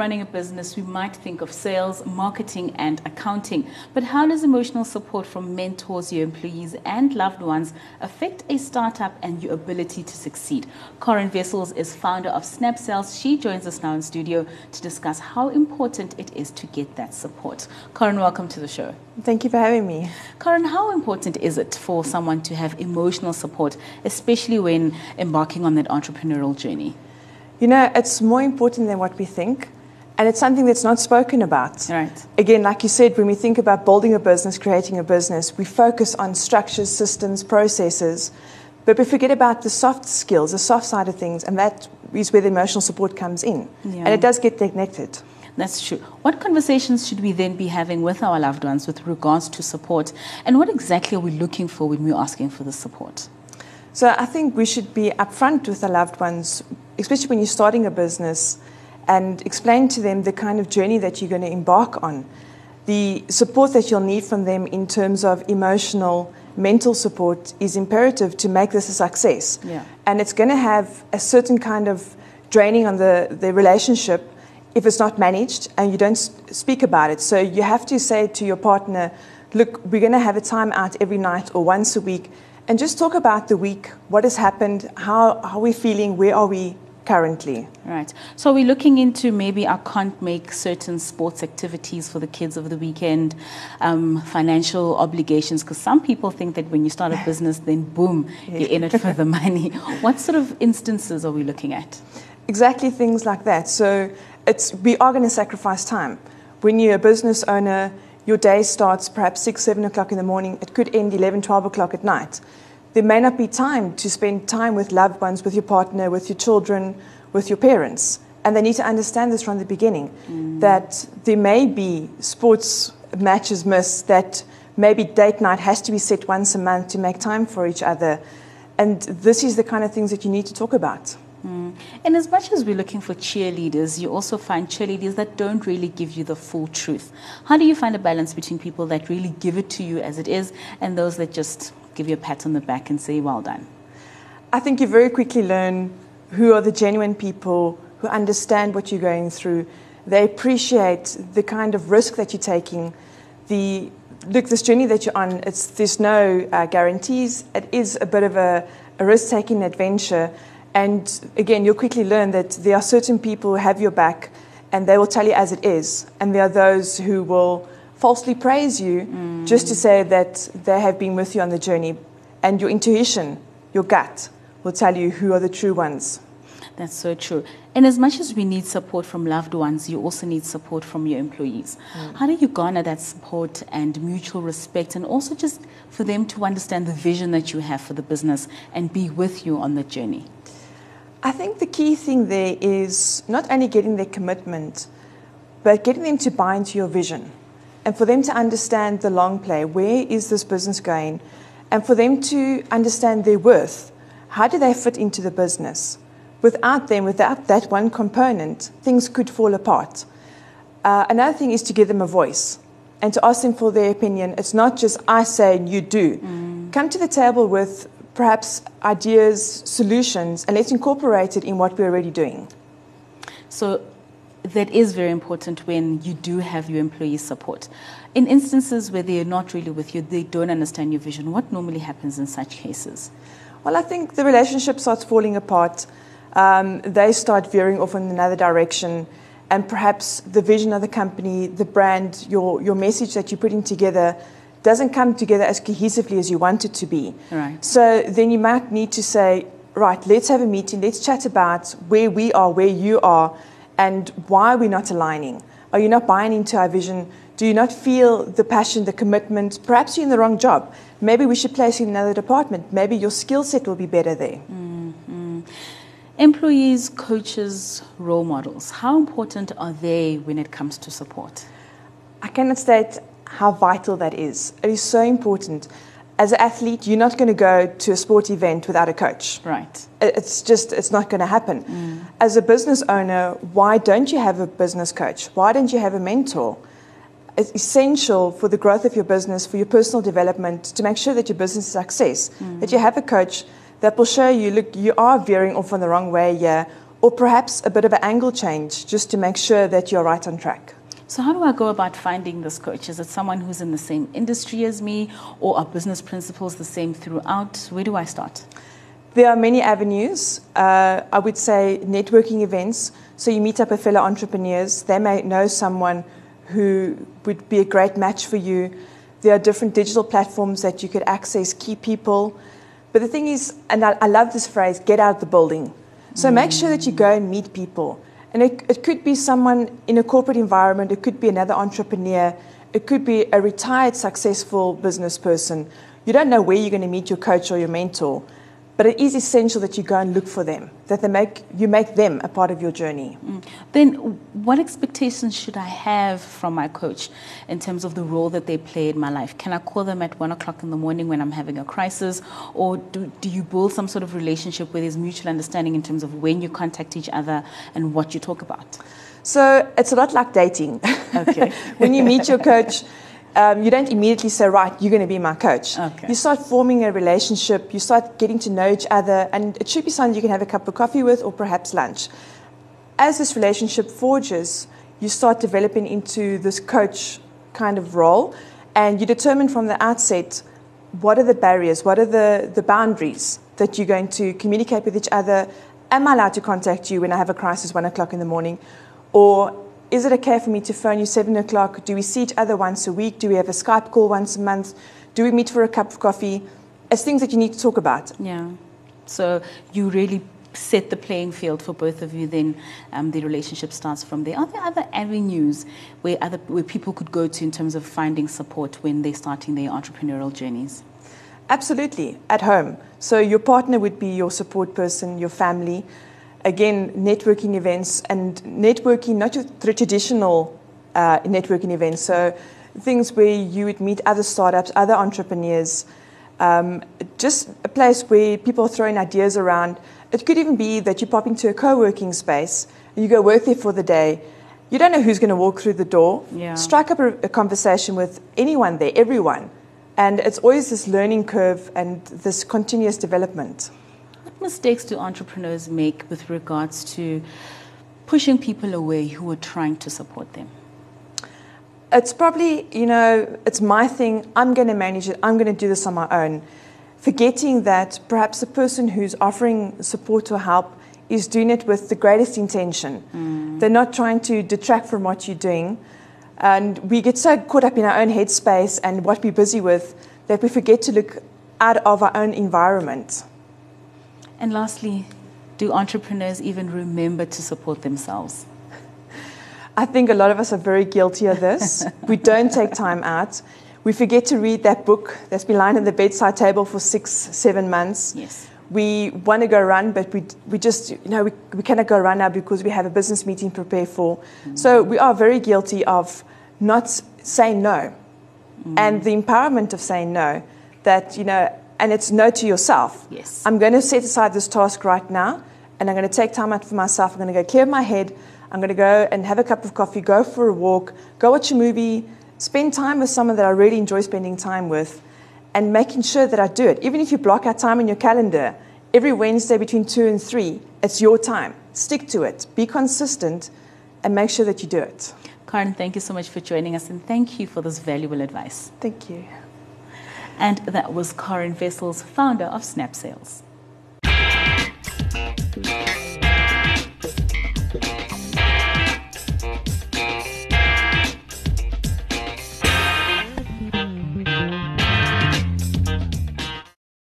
running a business, we might think of sales, marketing, and accounting. But how does emotional support from mentors, your employees, and loved ones affect a startup and your ability to succeed? Corin Vessels is founder of Snap Sales. She joins us now in studio to discuss how important it is to get that support. Corin, welcome to the show. Thank you for having me. Corin, how important is it for someone to have emotional support, especially when embarking on that entrepreneurial journey? You know, it's more important than what we think, and it's something that's not spoken about. Right. Again, like you said, when we think about building a business, creating a business, we focus on structures, systems, processes, but we forget about the soft skills, the soft side of things, and that is where the emotional support comes in. Yeah. And it does get neglected. That's true. What conversations should we then be having with our loved ones with regards to support? And what exactly are we looking for when we're asking for the support? So I think we should be upfront with our loved ones, especially when you're starting a business, and explain to them the kind of journey that you're going to embark on, the support that you'll need from them in terms of emotional, mental support is imperative to make this a success. Yeah. And it's going to have a certain kind of draining on the, the relationship if it's not managed and you don't speak about it. So you have to say to your partner, look, we're going to have a time out every night or once a week and just talk about the week, what has happened, how, how are we feeling, where are we currently. Right. So we're looking into maybe I can't make certain sports activities for the kids over the weekend, um, financial obligations, because some people think that when you start a business, then boom, you're in it for the money. What sort of instances are we looking at? Exactly things like that. So it's, we are going to sacrifice time. When you're a business owner, your day starts perhaps 6, 7 o'clock in the morning. It could end 11, 12 o'clock at night. There may not be time to spend time with loved ones, with your partner, with your children, with your parents. And they need to understand this from the beginning mm. that there may be sports matches missed, that maybe date night has to be set once a month to make time for each other. And this is the kind of things that you need to talk about. Mm. And as much as we're looking for cheerleaders, you also find cheerleaders that don't really give you the full truth. How do you find a balance between people that really give it to you as it is and those that just give you a pat on the back and say, well done? I think you very quickly learn who are the genuine people who understand what you're going through. They appreciate the kind of risk that you're taking. The look, this journey that you're on, it's, there's no uh, guarantees. It is a bit of a, a risk-taking adventure and again, you'll quickly learn that there are certain people who have your back and they will tell you as it is. And there are those who will falsely praise you mm. just to say that they have been with you on the journey. And your intuition, your gut, will tell you who are the true ones. That's so true. And as much as we need support from loved ones, you also need support from your employees. Mm. How do you garner that support and mutual respect, and also just for them to understand the vision that you have for the business and be with you on the journey? I think the key thing there is not only getting their commitment, but getting them to buy into your vision and for them to understand the long play. Where is this business going? And for them to understand their worth. How do they fit into the business? Without them, without that one component, things could fall apart. Uh, another thing is to give them a voice and to ask them for their opinion. It's not just I say and you do. Mm. Come to the table with perhaps ideas, solutions, and let's incorporate it in what we're already doing. So that is very important when you do have your employees' support. In instances where they are not really with you, they don't understand your vision, what normally happens in such cases? Well, I think the relationship starts falling apart. Um, they start veering off in another direction, and perhaps the vision of the company, the brand, your, your message that you're putting together doesn't come together as cohesively as you want it to be. Right. So then you might need to say, right, let's have a meeting, let's chat about where we are, where you are, and why are we're not aligning. Are you not buying into our vision? Do you not feel the passion, the commitment? Perhaps you're in the wrong job. Maybe we should place you in another department. Maybe your skill set will be better there. Mm-hmm. Employees, coaches, role models, how important are they when it comes to support? I cannot state how vital that is. It is so important. As an athlete, you're not going to go to a sport event without a coach. Right. It's just, it's not going to happen. Mm. As a business owner, why don't you have a business coach? Why don't you have a mentor? It's essential for the growth of your business, for your personal development, to make sure that your business is a success, mm. that you have a coach that will show you, look, you are veering off on the wrong way here. or perhaps a bit of an angle change just to make sure that you're right on track. So, how do I go about finding this coach? Is it someone who's in the same industry as me, or are business principles the same throughout? Where do I start? There are many avenues. Uh, I would say networking events. So, you meet up with fellow entrepreneurs, they may know someone who would be a great match for you. There are different digital platforms that you could access key people. But the thing is, and I, I love this phrase get out of the building. So, mm. make sure that you go and meet people and it, it could be someone in a corporate environment, it could be another entrepreneur, it could be a retired successful business person. You don't know where you're going to meet your coach or your mentor, but it is essential that you go and look for them, that they make, you make them a part of your journey. Mm. Then, what expectations should I have from my coach in terms of the role that they play in my life? Can I call them at one o'clock in the morning when I'm having a crisis? Or do, do you build some sort of relationship where there's mutual understanding in terms of when you contact each other and what you talk about? So, it's a lot like dating. Okay. when you meet your coach, um, you don't immediately say, right, you're going to be my coach. Okay. You start forming a relationship, you start getting to know each other, and it should be someone you can have a cup of coffee with or perhaps lunch. As this relationship forges, you start developing into this coach kind of role, and you determine from the outset what are the barriers, what are the, the boundaries that you're going to communicate with each other. Am I allowed to contact you when I have a crisis, one o'clock in the morning? Or is it okay for me to phone you seven o'clock? Do we see each other once a week? Do we have a Skype call once a month? Do we meet for a cup of coffee? As things that you need to talk about. Yeah. So you really set the playing field for both of you, then um, the relationship starts from there. Are there other avenues where, other, where people could go to in terms of finding support when they're starting their entrepreneurial journeys? Absolutely, at home. So your partner would be your support person, your family again, networking events and networking, not just the traditional uh, networking events, so things where you would meet other startups, other entrepreneurs, um, just a place where people are throwing ideas around. It could even be that you pop into a co working space and you go work there for the day. You don't know who's going to walk through the door. Yeah. Strike up a, a conversation with anyone there, everyone. And it's always this learning curve and this continuous development mistakes do entrepreneurs make with regards to pushing people away who are trying to support them? It's probably, you know, it's my thing. I'm going to manage it. I'm going to do this on my own. Forgetting that perhaps the person who's offering support or help is doing it with the greatest intention. Mm. They're not trying to detract from what you're doing. And we get so caught up in our own headspace and what we're busy with that we forget to look out of our own environment. And lastly, do entrepreneurs even remember to support themselves? I think a lot of us are very guilty of this. we don't take time out. We forget to read that book that's been lying on the bedside table for six, seven months. Yes. We want to go run, but we, we just, you know, we, we cannot go run now because we have a business meeting to prepare for. Mm. So we are very guilty of not saying no. Mm. And the empowerment of saying no, that, you know, and it's no to yourself. Yes. I'm going to set aside this task right now, and I'm going to take time out for myself. I'm going to go clear my head. I'm going to go and have a cup of coffee, go for a walk, go watch a movie, spend time with someone that I really enjoy spending time with, and making sure that I do it. Even if you block out time in your calendar, every Wednesday between 2 and 3, it's your time. Stick to it, be consistent, and make sure that you do it. Karen, thank you so much for joining us, and thank you for this valuable advice. Thank you. And that was Corin Vessels, founder of Snap Sales.